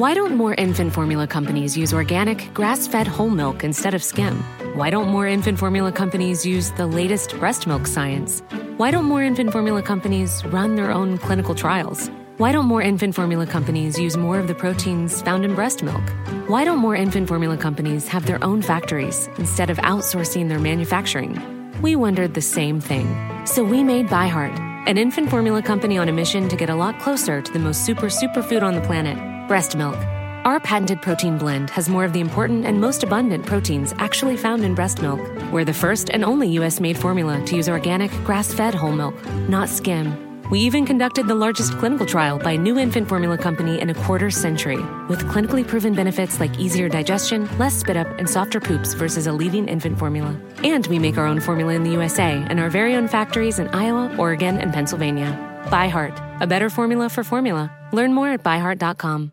Why don't more infant formula companies use organic, grass fed whole milk instead of skim? Why don't more infant formula companies use the latest breast milk science? Why don't more infant formula companies run their own clinical trials? Why don't more infant formula companies use more of the proteins found in breast milk? Why don't more infant formula companies have their own factories instead of outsourcing their manufacturing? We wondered the same thing. So we made ByHeart, an infant formula company on a mission to get a lot closer to the most super superfood on the planet breast milk. Our patented protein blend has more of the important and most abundant proteins actually found in breast milk. We're the first and only US made formula to use organic, grass fed whole milk, not skim. We even conducted the largest clinical trial by a new infant formula company in a quarter century, with clinically proven benefits like easier digestion, less spit up, and softer poops versus a leading infant formula. And we make our own formula in the USA and our very own factories in Iowa, Oregon, and Pennsylvania. ByHeart, a better formula for formula. Learn more at byheart.com.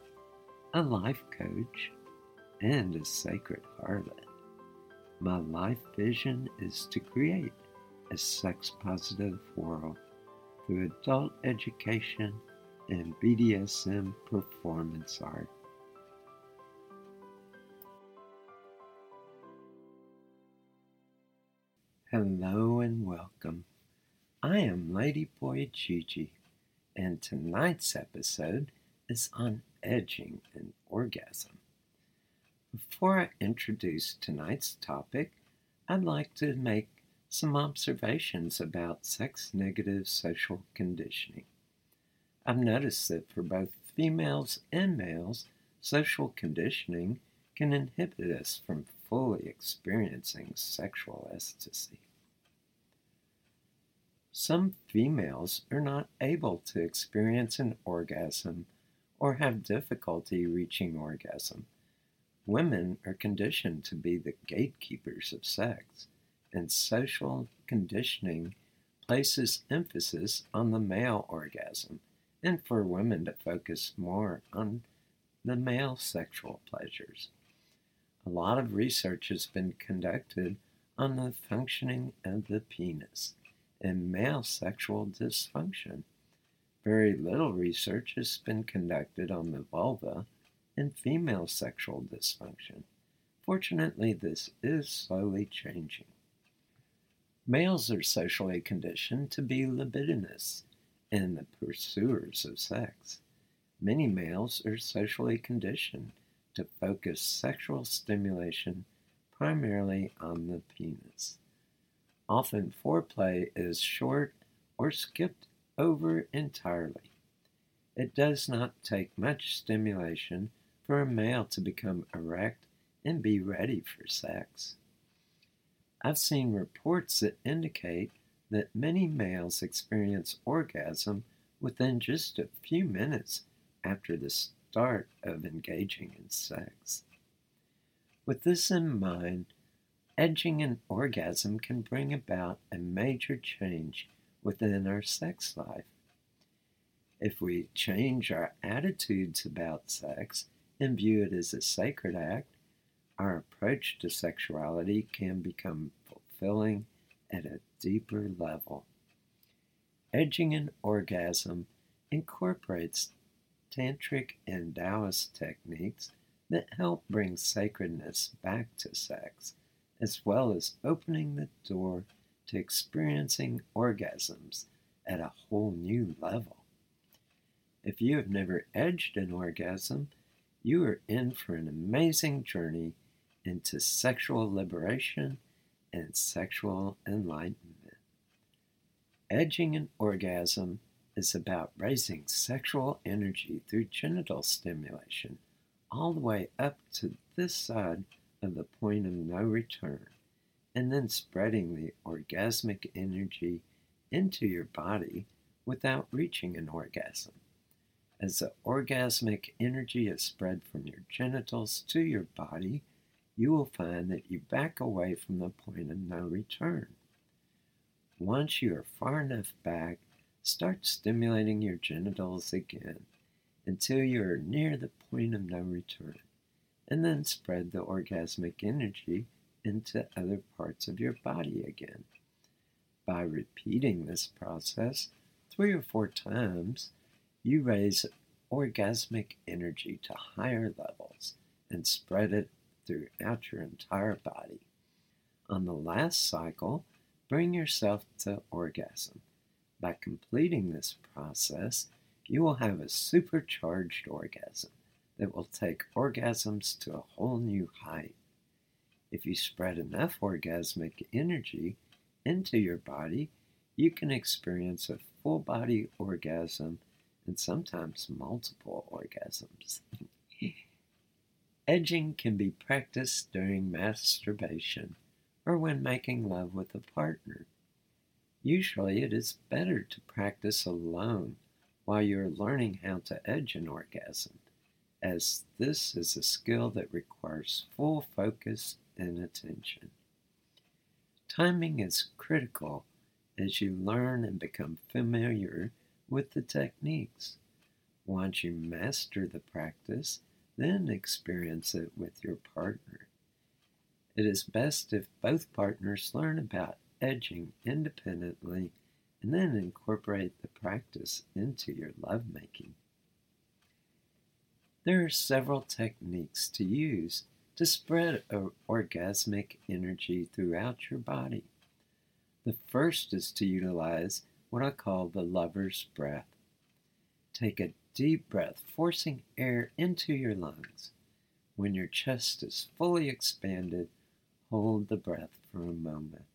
a life coach, and a sacred harlot. My life vision is to create a sex positive world through adult education and BDSM performance art. Hello and welcome. I am Ladyboy Gigi, and tonight's episode is on edging and orgasm. Before I introduce tonight's topic, I'd like to make some observations about sex negative social conditioning. I've noticed that for both females and males, social conditioning can inhibit us from fully experiencing sexual ecstasy. Some females are not able to experience an orgasm or have difficulty reaching orgasm. Women are conditioned to be the gatekeepers of sex, and social conditioning places emphasis on the male orgasm and for women to focus more on the male sexual pleasures. A lot of research has been conducted on the functioning of the penis and male sexual dysfunction very little research has been conducted on the vulva and female sexual dysfunction. Fortunately, this is slowly changing. Males are socially conditioned to be libidinous and the pursuers of sex. Many males are socially conditioned to focus sexual stimulation primarily on the penis. Often foreplay is short or skipped over entirely. It does not take much stimulation for a male to become erect and be ready for sex. I've seen reports that indicate that many males experience orgasm within just a few minutes after the start of engaging in sex. With this in mind, edging an orgasm can bring about a major change within our sex life. If we change our attitudes about sex and view it as a sacred act, our approach to sexuality can become fulfilling at a deeper level. Edging an orgasm incorporates tantric and Taoist techniques that help bring sacredness back to sex, as well as opening the door to experiencing orgasms at a whole new level. If you have never edged an orgasm, you are in for an amazing journey into sexual liberation and sexual enlightenment. Edging an orgasm is about raising sexual energy through genital stimulation all the way up to this side of the point of no return, and then spreading the orgasmic energy into your body without reaching an orgasm. As the orgasmic energy is spread from your genitals to your body, you will find that you back away from the point of no return. Once you are far enough back, start stimulating your genitals again until you are near the point of no return, and then spread the orgasmic energy into other parts of your body again. By repeating this process three or four times, you raise orgasmic energy to higher levels and spread it throughout your entire body. On the last cycle, bring yourself to orgasm. By completing this process, you will have a supercharged orgasm that will take orgasms to a whole new height. If you spread enough orgasmic energy into your body, you can experience a full body orgasm and sometimes multiple orgasms. Edging can be practiced during masturbation or when making love with a partner. Usually, it is better to practice alone while you're learning how to edge an orgasm, as this is a skill that requires full focus and attention. Timing is critical as you learn and become familiar with the techniques. Once you master the practice, then experience it with your partner. It is best if both partners learn about edging independently and then incorporate the practice into your lovemaking. There are several techniques to use to spread orgasmic energy throughout your body. The first is to utilize what I call the lover's breath. Take a deep breath, forcing air into your lungs. When your chest is fully expanded, hold the breath for a moment.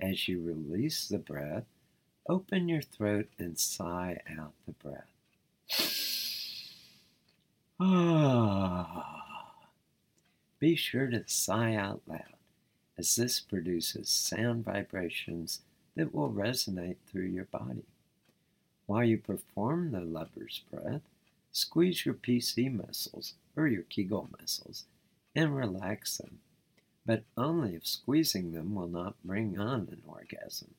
As you release the breath, open your throat and sigh out the breath. Ah. Be sure to sigh out loud, as this produces sound vibrations that will resonate through your body. While you perform the lover's breath, squeeze your PC muscles or your Kegel muscles and relax them, but only if squeezing them will not bring on an orgasm.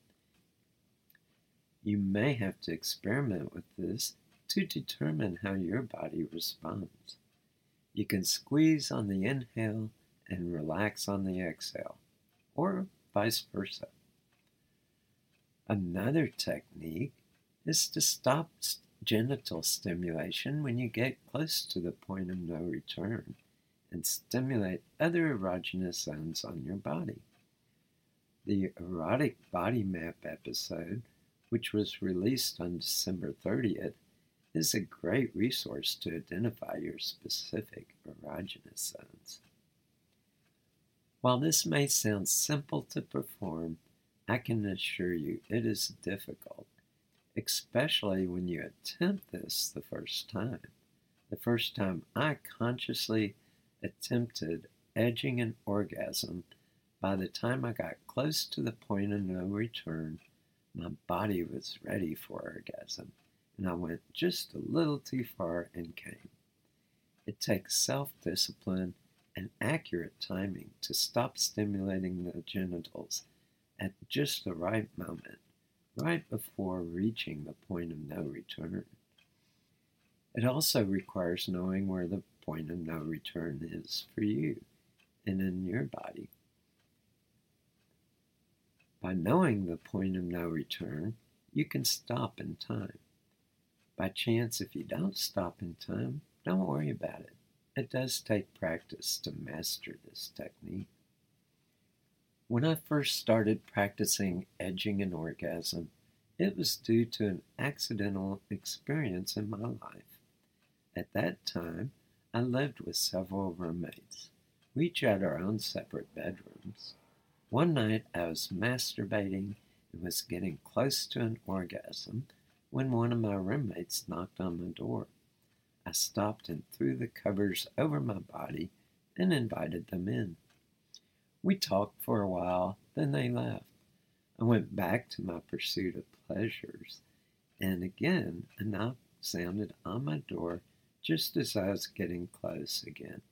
You may have to experiment with this to determine how your body responds. You can squeeze on the inhale and relax on the exhale, or vice versa. Another technique is to stop genital stimulation when you get close to the point of no return and stimulate other erogenous zones on your body. The Erotic Body Map episode, which was released on December 30th, is a great resource to identify your specific erogenous zones. While this may sound simple to perform, I can assure you it is difficult, especially when you attempt this the first time. The first time I consciously attempted edging an orgasm, by the time I got close to the point of no return, my body was ready for orgasm, and I went just a little too far and came. It takes self discipline and accurate timing to stop stimulating the genitals at just the right moment, right before reaching the point of no return. It also requires knowing where the point of no return is for you and in your body. By knowing the point of no return, you can stop in time. By chance, if you don't stop in time, don't worry about it. It does take practice to master this technique. When I first started practicing edging an orgasm, it was due to an accidental experience in my life. At that time, I lived with several roommates. We each had our own separate bedrooms. One night I was masturbating and was getting close to an orgasm when one of my roommates knocked on my door. I stopped and threw the covers over my body and invited them in. We talked for a while, then they left. I went back to my pursuit of pleasures, and again a knock sounded on my door just as I was getting close again.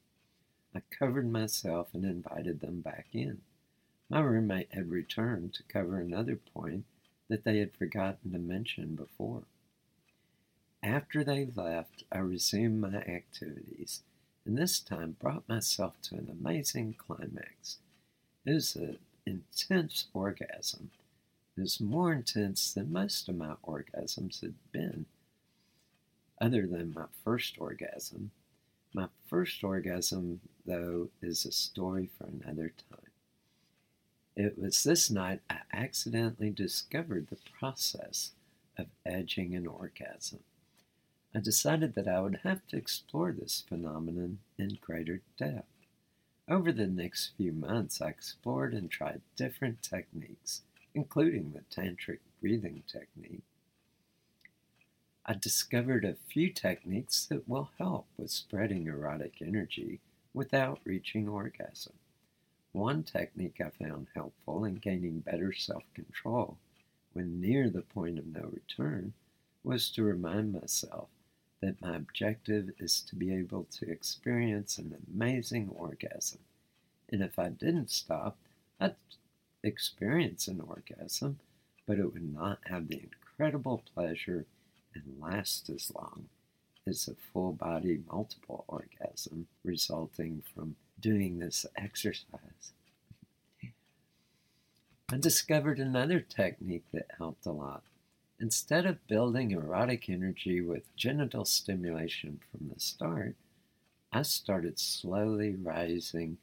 I covered myself and invited them back in. My roommate had returned to cover another point that they had forgotten to mention before. After they left, I resumed my activities, and this time brought myself to an amazing climax. It was an intense orgasm. It was more intense than most of my orgasms had been, other than my first orgasm. My first orgasm, though, is a story for another time. It was this night I accidentally discovered the process of edging an orgasm. I decided that I would have to explore this phenomenon in greater depth. Over the next few months, I explored and tried different techniques, including the tantric breathing technique. I discovered a few techniques that will help with spreading erotic energy without reaching orgasm. One technique I found helpful in gaining better self control when near the point of no return was to remind myself that my objective is to be able to experience an amazing orgasm. And if I didn't stop, I'd experience an orgasm, but it would not have the incredible pleasure and last as long as a full body multiple orgasm resulting from doing this exercise. I discovered another technique that helped a lot. Instead of building erotic energy with genital stimulation from the start, I started slowly rising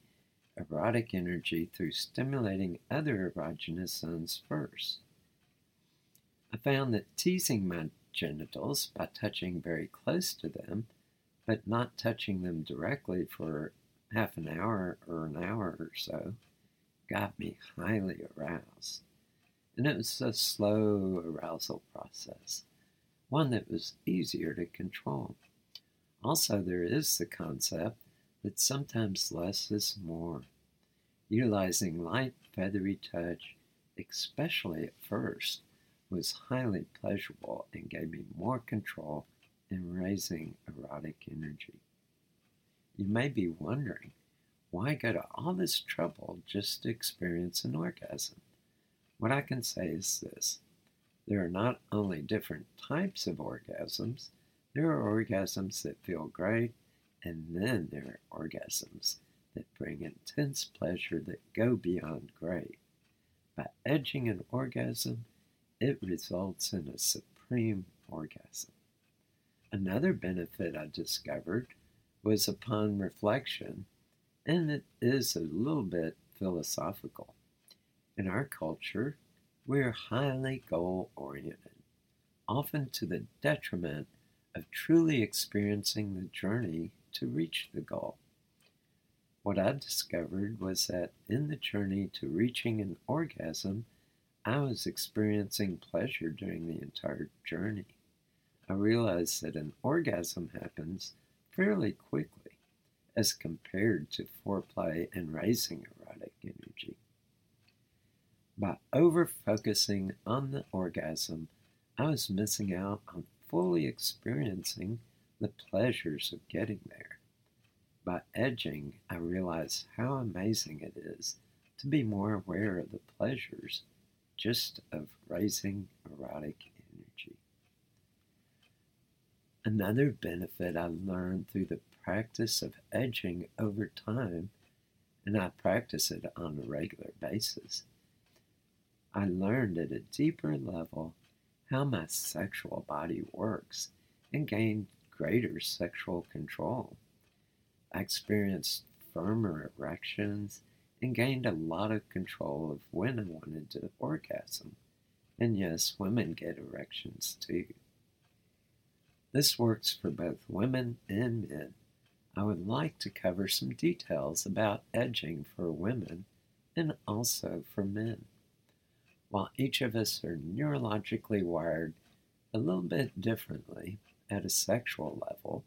erotic energy through stimulating other erogenous zones first. I found that teasing my genitals by touching very close to them, but not touching them directly for half an hour or an hour or so, got me highly aroused and it was a slow arousal process, one that was easier to control. Also, there is the concept that sometimes less is more. Utilizing light, feathery touch, especially at first, was highly pleasurable and gave me more control in raising erotic energy. You may be wondering, why go to all this trouble just to experience an orgasm? What I can say is this there are not only different types of orgasms, there are orgasms that feel great, and then there are orgasms that bring intense pleasure that go beyond great. By edging an orgasm, it results in a supreme orgasm. Another benefit I discovered was upon reflection, and it is a little bit philosophical. In our culture, we're highly goal oriented, often to the detriment of truly experiencing the journey to reach the goal. What I discovered was that in the journey to reaching an orgasm, I was experiencing pleasure during the entire journey. I realized that an orgasm happens fairly quickly as compared to foreplay and raising erotic energy. By over focusing on the orgasm, I was missing out on fully experiencing the pleasures of getting there. By edging, I realized how amazing it is to be more aware of the pleasures just of raising erotic. Another benefit I learned through the practice of edging over time, and I practice it on a regular basis, I learned at a deeper level how my sexual body works and gained greater sexual control. I experienced firmer erections and gained a lot of control of when I wanted to orgasm. And yes, women get erections too. This works for both women and men. I would like to cover some details about edging for women and also for men. While each of us are neurologically wired a little bit differently at a sexual level,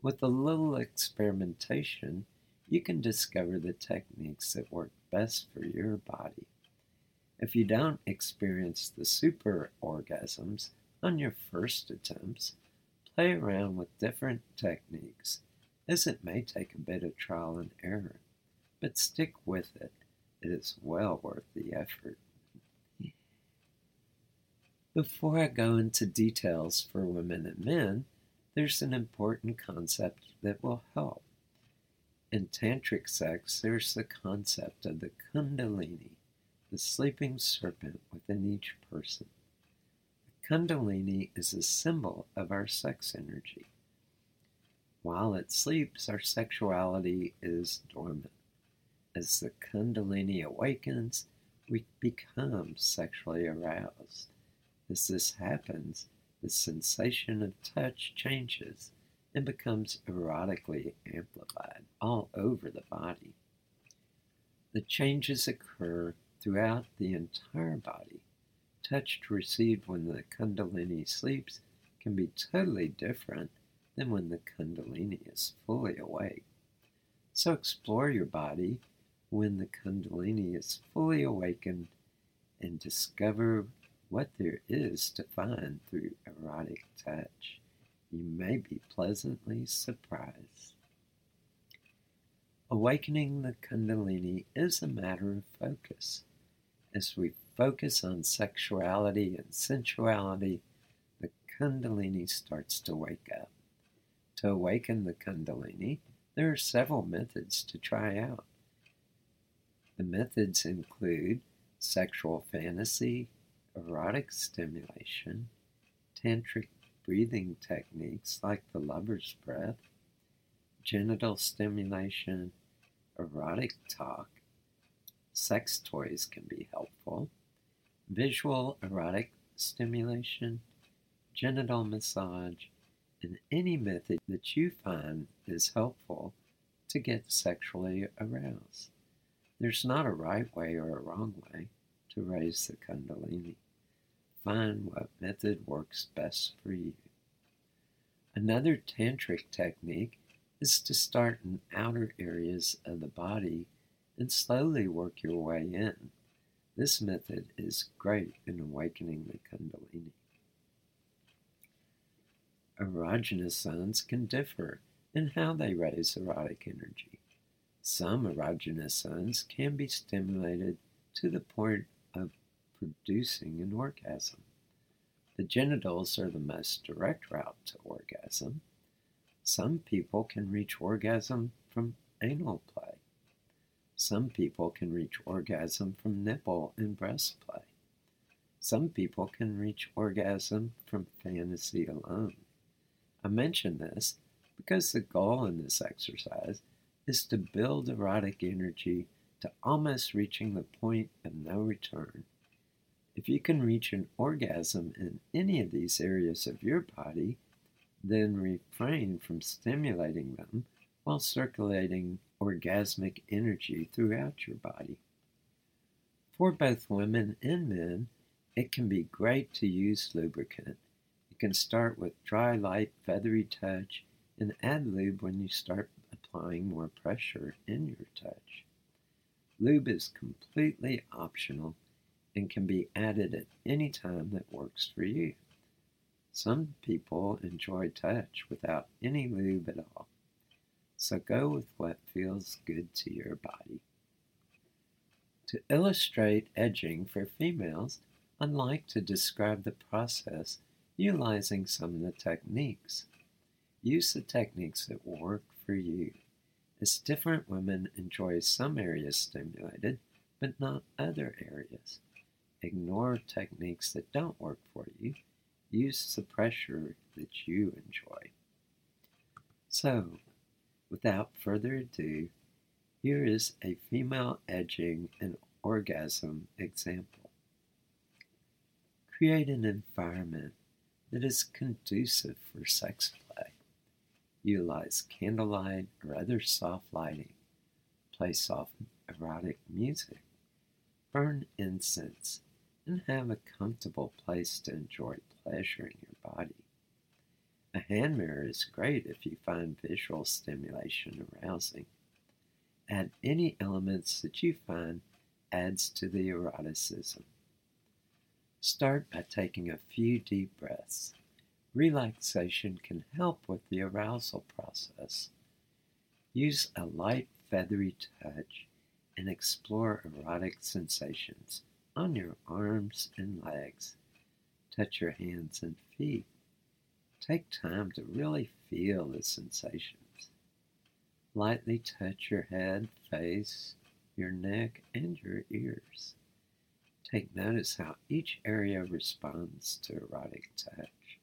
with a little experimentation, you can discover the techniques that work best for your body. If you don't experience the super orgasms on your first attempts, Play around with different techniques, as it may take a bit of trial and error, but stick with it. It is well worth the effort. Before I go into details for women and men, there's an important concept that will help. In tantric sex, there's the concept of the kundalini, the sleeping serpent within each person. Kundalini is a symbol of our sex energy. While it sleeps, our sexuality is dormant. As the Kundalini awakens, we become sexually aroused. As this happens, the sensation of touch changes and becomes erotically amplified all over the body. The changes occur throughout the entire body touch received when the Kundalini sleeps can be totally different than when the Kundalini is fully awake. So explore your body when the Kundalini is fully awakened and discover what there is to find through erotic touch. You may be pleasantly surprised. Awakening the Kundalini is a matter of focus. As we focus on sexuality and sensuality, the Kundalini starts to wake up. To awaken the Kundalini, there are several methods to try out. The methods include sexual fantasy, erotic stimulation, tantric breathing techniques like the lover's breath, genital stimulation, erotic talk. Sex toys can be helpful visual erotic stimulation, genital massage, and any method that you find is helpful to get sexually aroused. There's not a right way or a wrong way to raise the Kundalini. Find what method works best for you. Another tantric technique is to start in outer areas of the body and slowly work your way in. This method is great in awakening the Kundalini. Erogenous zones can differ in how they raise erotic energy. Some erogenous zones can be stimulated to the point of producing an orgasm. The genitals are the most direct route to orgasm. Some people can reach orgasm from anal play. Some people can reach orgasm from nipple and breast play. Some people can reach orgasm from fantasy alone. I mention this because the goal in this exercise is to build erotic energy to almost reaching the point of no return. If you can reach an orgasm in any of these areas of your body, then refrain from stimulating them while circulating orgasmic energy throughout your body. For both women and men, it can be great to use lubricant. You can start with dry, light, feathery touch and add lube when you start applying more pressure in your touch. Lube is completely optional and can be added at any time that works for you. Some people enjoy touch without any lube at all. So go with what feels good to your body. To illustrate edging for females, I'd like to describe the process utilizing some of the techniques. Use the techniques that work for you, as different women enjoy some areas stimulated, but not other areas. Ignore techniques that don't work for you Use the pressure that you enjoy. So, without further ado, here is a female edging and orgasm example. Create an environment that is conducive for sex play. Utilize candlelight or other soft lighting. Play soft erotic music. Burn incense and have a comfortable place to enjoy pleasure in your body. A hand mirror is great if you find visual stimulation arousing. Add any elements that you find adds to the eroticism. Start by taking a few deep breaths. Relaxation can help with the arousal process. Use a light, feathery touch and explore erotic sensations on your arms and legs. Touch your hands and feet. Take time to really feel the sensations. Lightly touch your head, face, your neck, and your ears. Take notice how each area responds to erotic touch.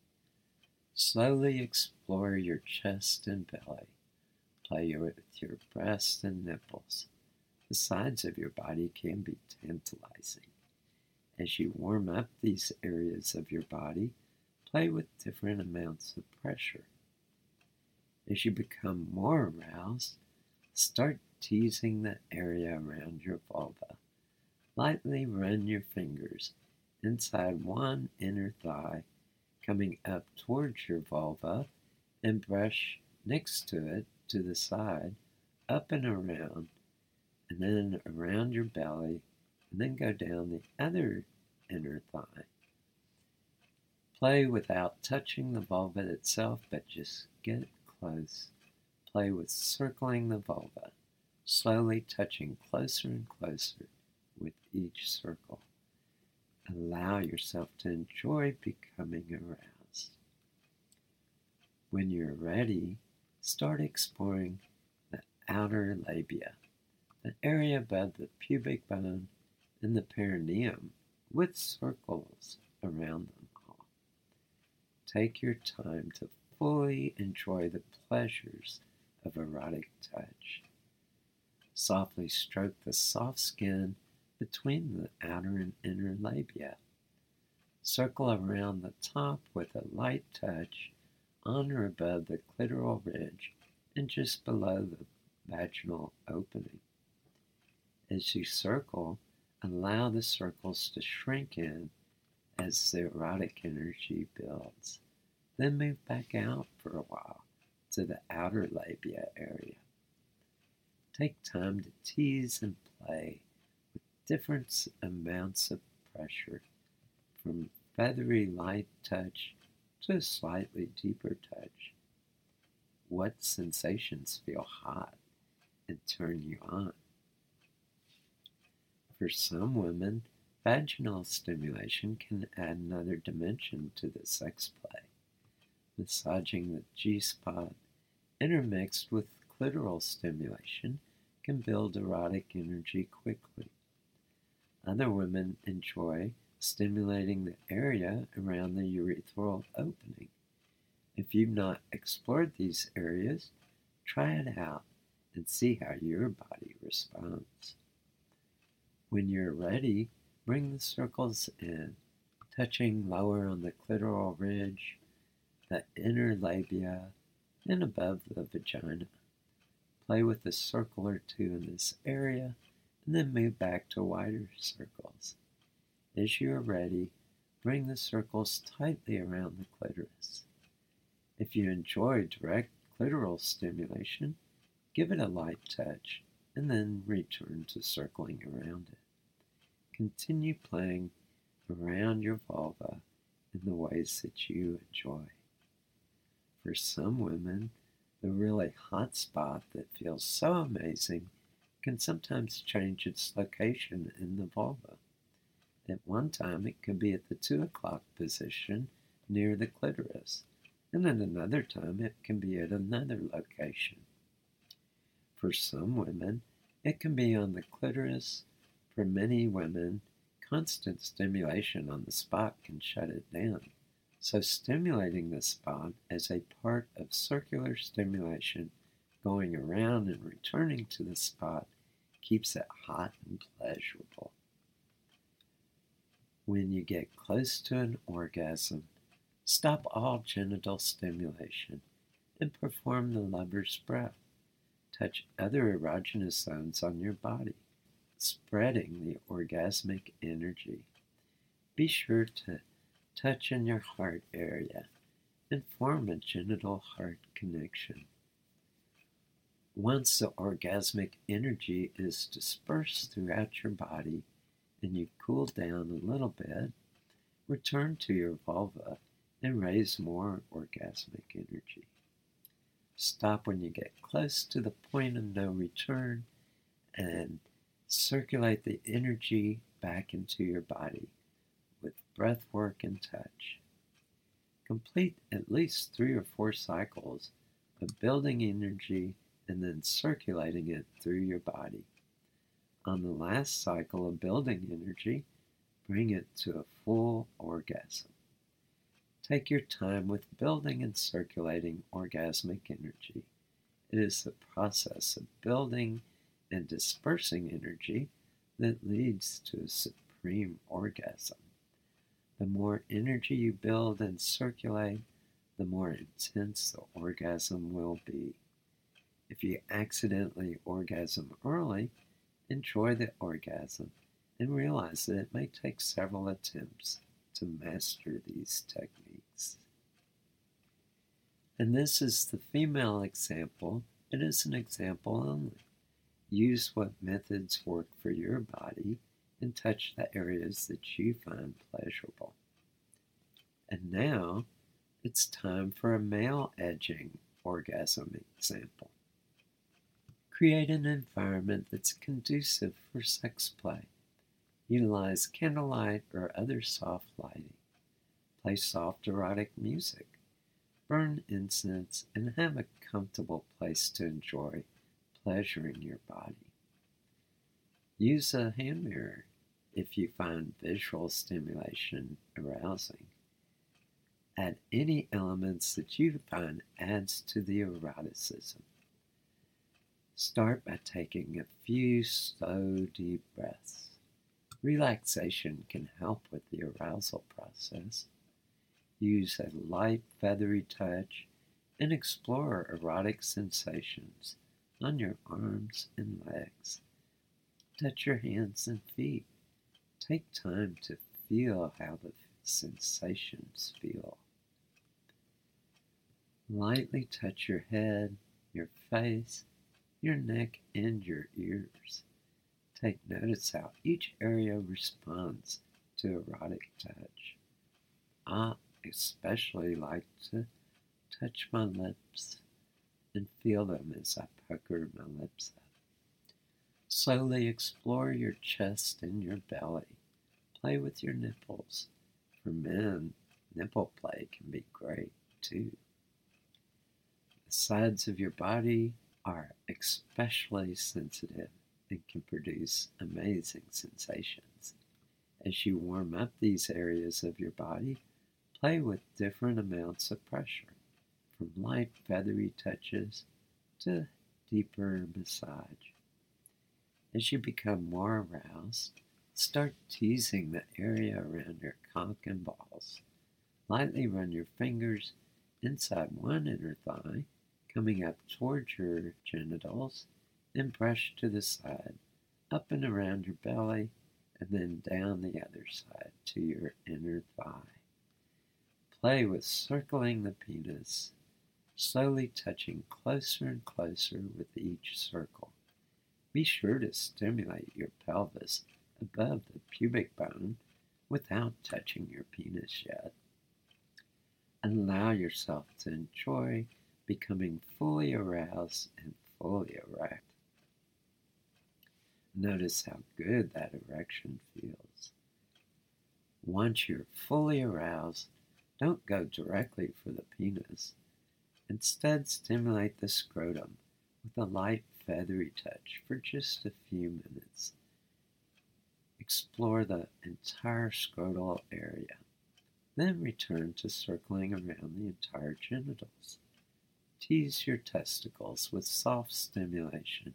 Slowly explore your chest and belly. Play with your breasts and nipples. The sides of your body can be tantalizing. As you warm up these areas of your body, play with different amounts of pressure. As you become more aroused, start teasing the area around your vulva. Lightly run your fingers inside one inner thigh, coming up towards your vulva, and brush next to it to the side, up and around, and then around your belly and then go down the other inner thigh. Play without touching the vulva itself, but just get close. Play with circling the vulva, slowly touching closer and closer with each circle. Allow yourself to enjoy becoming aroused. When you're ready, start exploring the outer labia the area above the pubic bone and the perineum with circles around them. Take your time to fully enjoy the pleasures of erotic touch. Softly stroke the soft skin between the outer and inner labia. Circle around the top with a light touch on or above the clitoral ridge and just below the vaginal opening. As you circle, allow the circles to shrink in as the erotic energy builds. Then move back out for a while to the outer labia area. Take time to tease and play with different amounts of pressure, from feathery light touch to a slightly deeper touch. What sensations feel hot and turn you on? For some women, vaginal stimulation can add another dimension to the sex play. Massaging the G spot intermixed with clitoral stimulation can build erotic energy quickly. Other women enjoy stimulating the area around the urethral opening. If you've not explored these areas, try it out and see how your body responds. When you're ready, bring the circles in, touching lower on the clitoral ridge, the inner labia, and above the vagina. Play with a circle or two in this area, and then move back to wider circles. As you are ready, bring the circles tightly around the clitoris. If you enjoy direct clitoral stimulation, give it a light touch and then return to circling around it. Continue playing around your vulva in the ways that you enjoy. For some women, the really hot spot that feels so amazing can sometimes change its location in the vulva. At one time, it can be at the 2 o'clock position near the clitoris, and at another time, it can be at another location. For some women, it can be on the clitoris. For many women, constant stimulation on the spot can shut it down. So, stimulating the spot as a part of circular stimulation, going around and returning to the spot, keeps it hot and pleasurable. When you get close to an orgasm, stop all genital stimulation and perform the lover's breath. Touch other erogenous zones on your body, spreading the orgasmic energy. Be sure to touch in your heart area and form a genital heart connection. Once the orgasmic energy is dispersed throughout your body and you cool down a little bit, return to your vulva and raise more orgasmic energy. Stop when you get close to the point of no return and circulate the energy back into your body breath work and touch. Complete at least three or four cycles of building energy and then circulating it through your body. On the last cycle of building energy, bring it to a full orgasm. Take your time with building and circulating orgasmic energy. It is the process of building and dispersing energy that leads to a supreme orgasm. The more energy you build and circulate, the more intense the orgasm will be. If you accidentally orgasm early, enjoy the orgasm and realize that it may take several attempts to master these techniques. And this is the female example. It is an example only. Use what methods work for your body and touch the areas that you find pleasurable. And now it's time for a male edging orgasm example. Create an environment that's conducive for sex play. Utilize candlelight or other soft lighting. Play soft erotic music. Burn incense and have a comfortable place to enjoy pleasuring your body. Use a hand mirror if you find visual stimulation arousing. Add any elements that you find adds to the eroticism. Start by taking a few slow, deep breaths. Relaxation can help with the arousal process. Use a light, feathery touch and explore erotic sensations on your arms and legs. Touch your hands and feet. Take time to feel how the sensations feel. Lightly touch your head, your face, your neck, and your ears. Take notice how each area responds to erotic touch. I especially like to touch my lips and feel them as I pucker my lips up. Slowly explore your chest and your belly. Play with your nipples. For men, nipple play can be great too. The sides of your body are especially sensitive and can produce amazing sensations. As you warm up these areas of your body, play with different amounts of pressure. from light feathery touches to deeper massage. As you become more aroused, start teasing the area around your cock and balls. Lightly run your fingers inside one inner thigh, coming up towards your genitals, then brush to the side, up and around your belly, and then down the other side to your inner thigh. Play with circling the penis, slowly touching closer and closer with each circle. Be sure to stimulate your pelvis above the pubic bone without touching your penis yet. Allow yourself to enjoy becoming fully aroused and fully erect. Notice how good that erection feels. Once you're fully aroused, don't go directly for the penis. Instead, stimulate the scrotum with a light feathery touch for just a few minutes. Explore the entire scrotal area. Then return to circling around the entire genitals. Tease your testicles with soft stimulation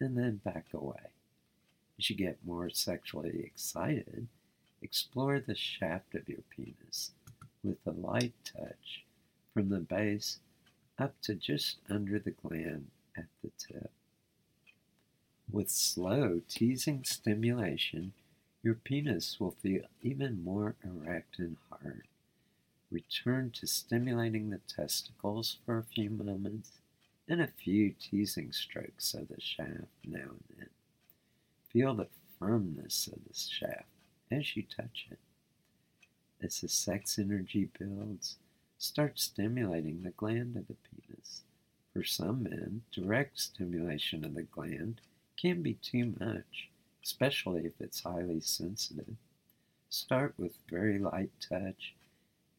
and then back away. As you get more sexually excited, explore the shaft of your penis with a light touch from the base up to just under the gland at the tip. With slow teasing stimulation, your penis will feel even more erect and hard. Return to stimulating the testicles for a few moments and a few teasing strokes of the shaft now and then. Feel the firmness of the shaft as you touch it. As the sex energy builds, start stimulating the gland of the penis. For some men, direct stimulation of the gland can be too much, especially if it's highly sensitive. Start with very light touch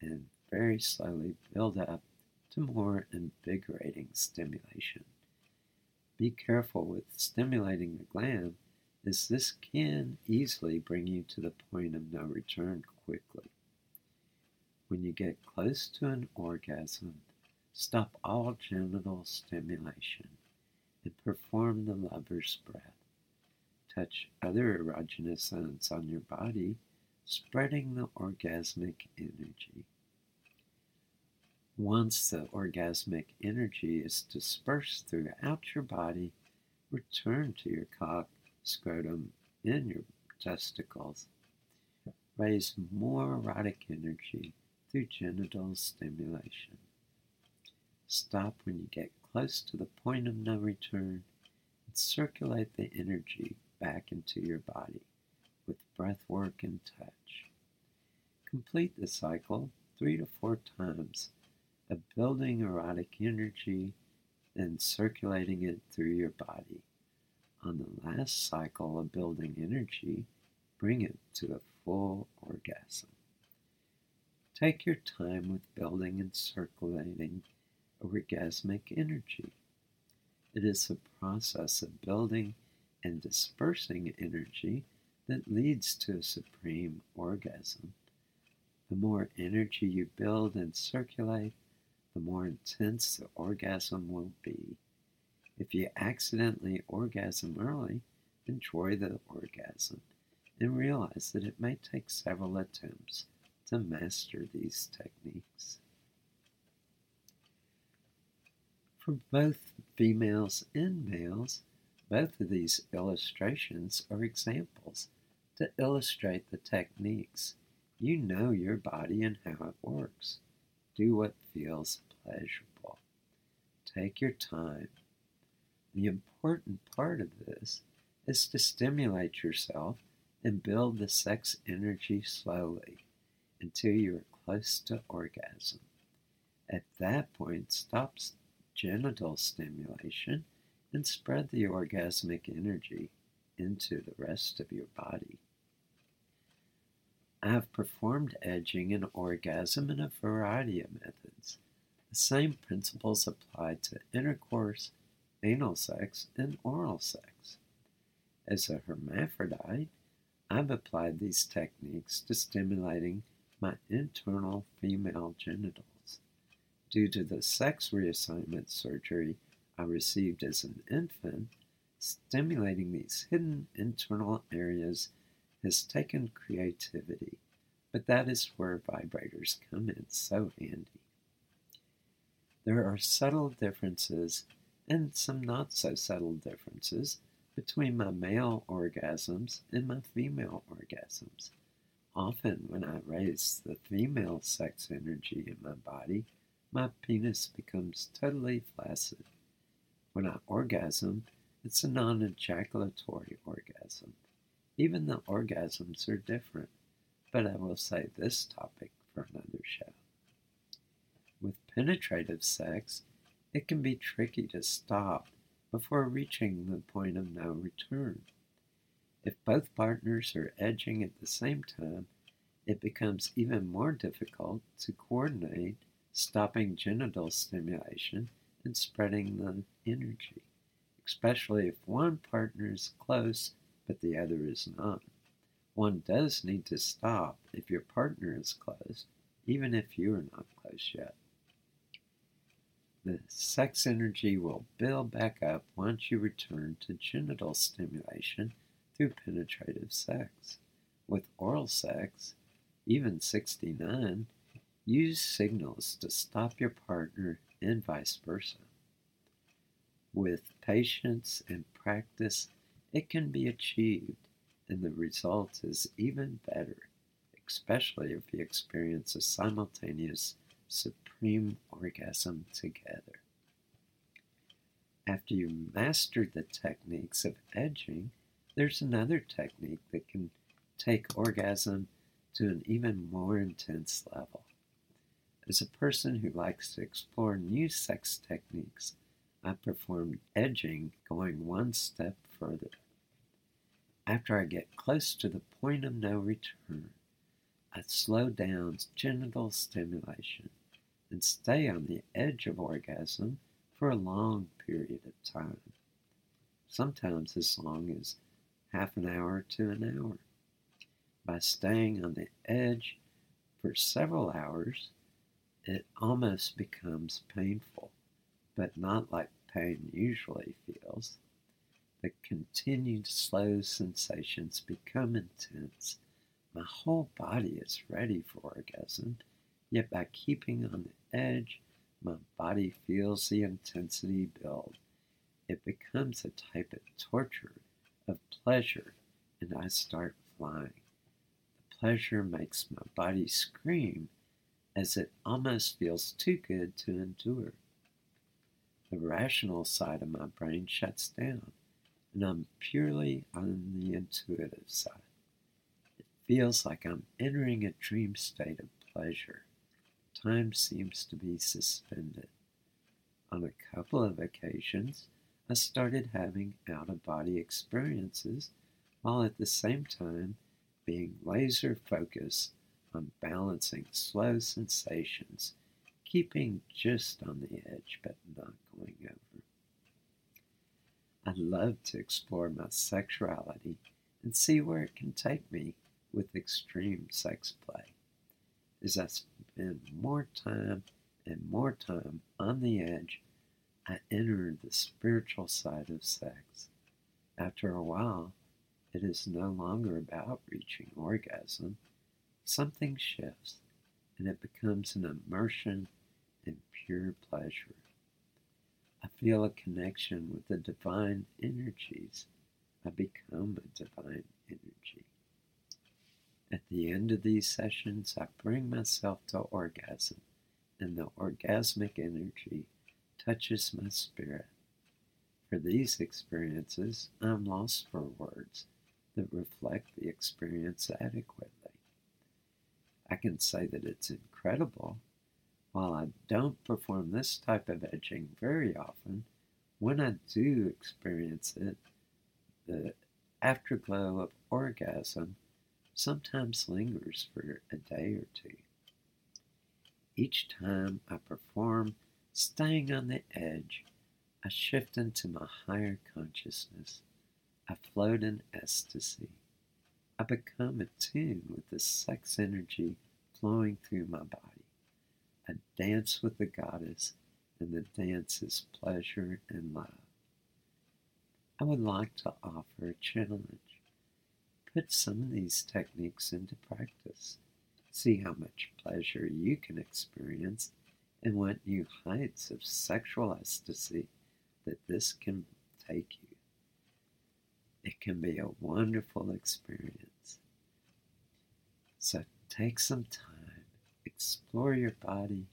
and very slowly build up to more invigorating stimulation. Be careful with stimulating the gland, as this can easily bring you to the point of no return quickly. When you get close to an orgasm, stop all genital stimulation and perform the lover's breath. Touch other erogenous zones on your body, spreading the orgasmic energy. Once the orgasmic energy is dispersed throughout your body, return to your cock, scrotum, and your testicles. Raise more erotic energy through genital stimulation. Stop when you get close to the point of no return and circulate the energy back into your body with breath work and touch. Complete the cycle three to four times of building erotic energy and circulating it through your body. On the last cycle of building energy, bring it to a full orgasm. Take your time with building and circulating orgasmic energy. It is the process of building and dispersing energy that leads to a supreme orgasm. The more energy you build and circulate, the more intense the orgasm will be. If you accidentally orgasm early, enjoy the orgasm and realize that it may take several attempts to master these techniques. For both females and males, both of these illustrations are examples to illustrate the techniques. You know your body and how it works. Do what feels pleasurable. Take your time. The important part of this is to stimulate yourself and build the sex energy slowly until you are close to orgasm. At that point, stop genital stimulation and spread the orgasmic energy into the rest of your body. I have performed edging and orgasm in a variety of methods. The same principles apply to intercourse, anal sex, and oral sex. As a hermaphrodite, I've applied these techniques to stimulating my internal female genitals. Due to the sex reassignment surgery I received as an infant, stimulating these hidden internal areas has taken creativity, but that is where vibrators come in so handy. There are subtle differences and some not so subtle differences between my male orgasms and my female orgasms. Often, when I raise the female sex energy in my body, my penis becomes totally flaccid. When I orgasm, it's a non ejaculatory orgasm. Even the orgasms are different, but I will say this topic for another show. With penetrative sex, it can be tricky to stop before reaching the point of no return. If both partners are edging at the same time, it becomes even more difficult to coordinate stopping genital stimulation and spreading the energy, especially if one partner is close but the other is not. One does need to stop if your partner is close, even if you are not close yet. The sex energy will build back up once you return to genital stimulation through penetrative sex. With oral sex, even 69, use signals to stop your partner and vice versa. With patience and practice, it can be achieved, and the result is even better, especially if you experience a simultaneous supreme orgasm together. After you master the techniques of edging, there's another technique that can take orgasm to an even more intense level. As a person who likes to explore new sex techniques, I perform edging going one step further. After I get close to the point of no return, I slow down genital stimulation and stay on the edge of orgasm for a long period of time, sometimes as long as half an hour to an hour. By staying on the edge for several hours, it almost becomes painful, but not like pain usually feels. The continued slow sensations become intense. My whole body is ready for orgasm, yet by keeping on the edge, my body feels the intensity build. It becomes a type of torture, of pleasure, and I start flying. The pleasure makes my body scream as it almost feels too good to endure. The rational side of my brain shuts down, and I'm purely on the intuitive side. It feels like I'm entering a dream state of pleasure time seems to be suspended. On a couple of occasions, I started having out of body experiences while at the same time being laser focused on balancing slow sensations, keeping just on the edge but not going over. I love to explore my sexuality and see where it can take me with extreme sex play. As I spend more time and more time on the edge, I enter the spiritual side of sex. After a while, it is no longer about reaching orgasm. Something shifts, and it becomes an immersion in pure pleasure. I feel a connection with the divine energies. I become a divine energy. At the end of these sessions, I bring myself to orgasm, and the orgasmic energy touches my spirit. For these experiences, I'm lost for words that reflect the experience adequately. I can say that it's incredible. While I don't perform this type of edging very often, when I do experience it, the afterglow of orgasm sometimes lingers for a day or two. Each time I perform staying on the edge, I shift into my higher consciousness. I float in ecstasy. I become attuned with the sex energy flowing through my body. I dance with the goddess, and the dance is pleasure and love. I would like to offer a challenge. Put some of these techniques into practice. See how much pleasure you can experience and what new heights of sexual ecstasy that this can take you. It can be a wonderful experience. So take some time, explore your body,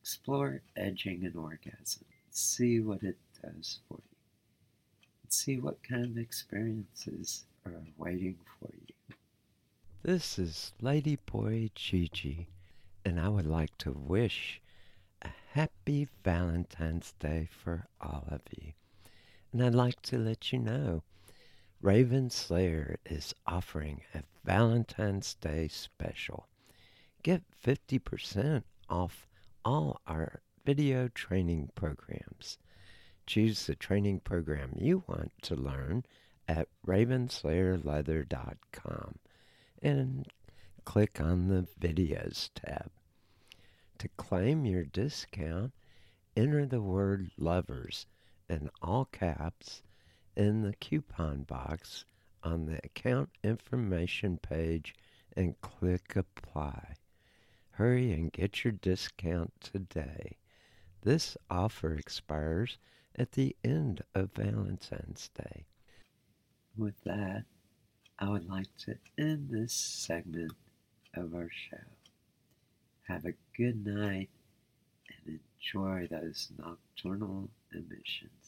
explore edging and orgasm, see what it does for you, and see what kind of experiences are waiting for you. This is Lady Boy Gigi, and I would like to wish a happy Valentine's Day for all of you. And I'd like to let you know Raven Slayer is offering a Valentine's Day special. Get 50% off all our video training programs. Choose the training program you want to learn at ravenslayerleather.com and click on the videos tab. To claim your discount, enter the word lovers in all caps in the coupon box on the account information page and click apply. Hurry and get your discount today. This offer expires at the end of Valentine's Day. With that, I would like to end this segment of our show. Have a good night and enjoy those nocturnal emissions.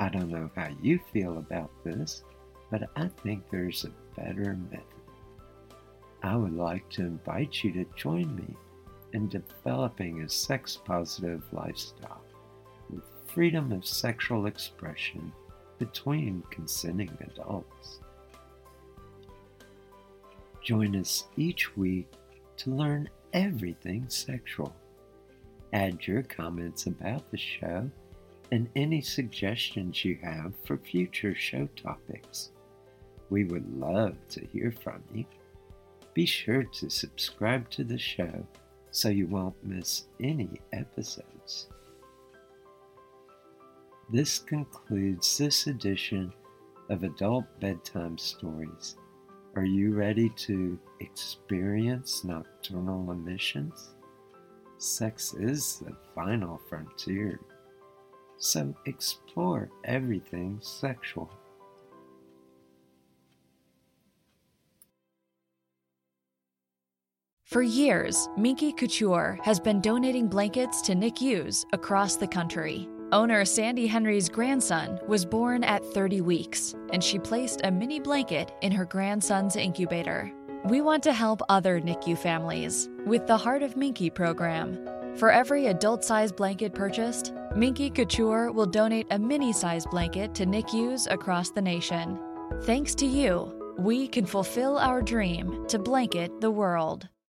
I don't know how you feel about this, but I think there's a better method. I would like to invite you to join me in developing a sex positive lifestyle with freedom of sexual expression between consenting adults. Join us each week to learn everything sexual. Add your comments about the show and any suggestions you have for future show topics. We would love to hear from you. Be sure to subscribe to the show so you won't miss any episodes. This concludes this edition of Adult Bedtime Stories. Are you ready to experience nocturnal emissions? Sex is the final frontier, so explore everything sexual. For years, Minky Couture has been donating blankets to NICUs across the country. Owner Sandy Henry's grandson was born at 30 weeks, and she placed a mini blanket in her grandson's incubator. We want to help other NICU families with the Heart of Minky program. For every adult sized blanket purchased, Minky Couture will donate a mini sized blanket to NICUs across the nation. Thanks to you, we can fulfill our dream to blanket the world.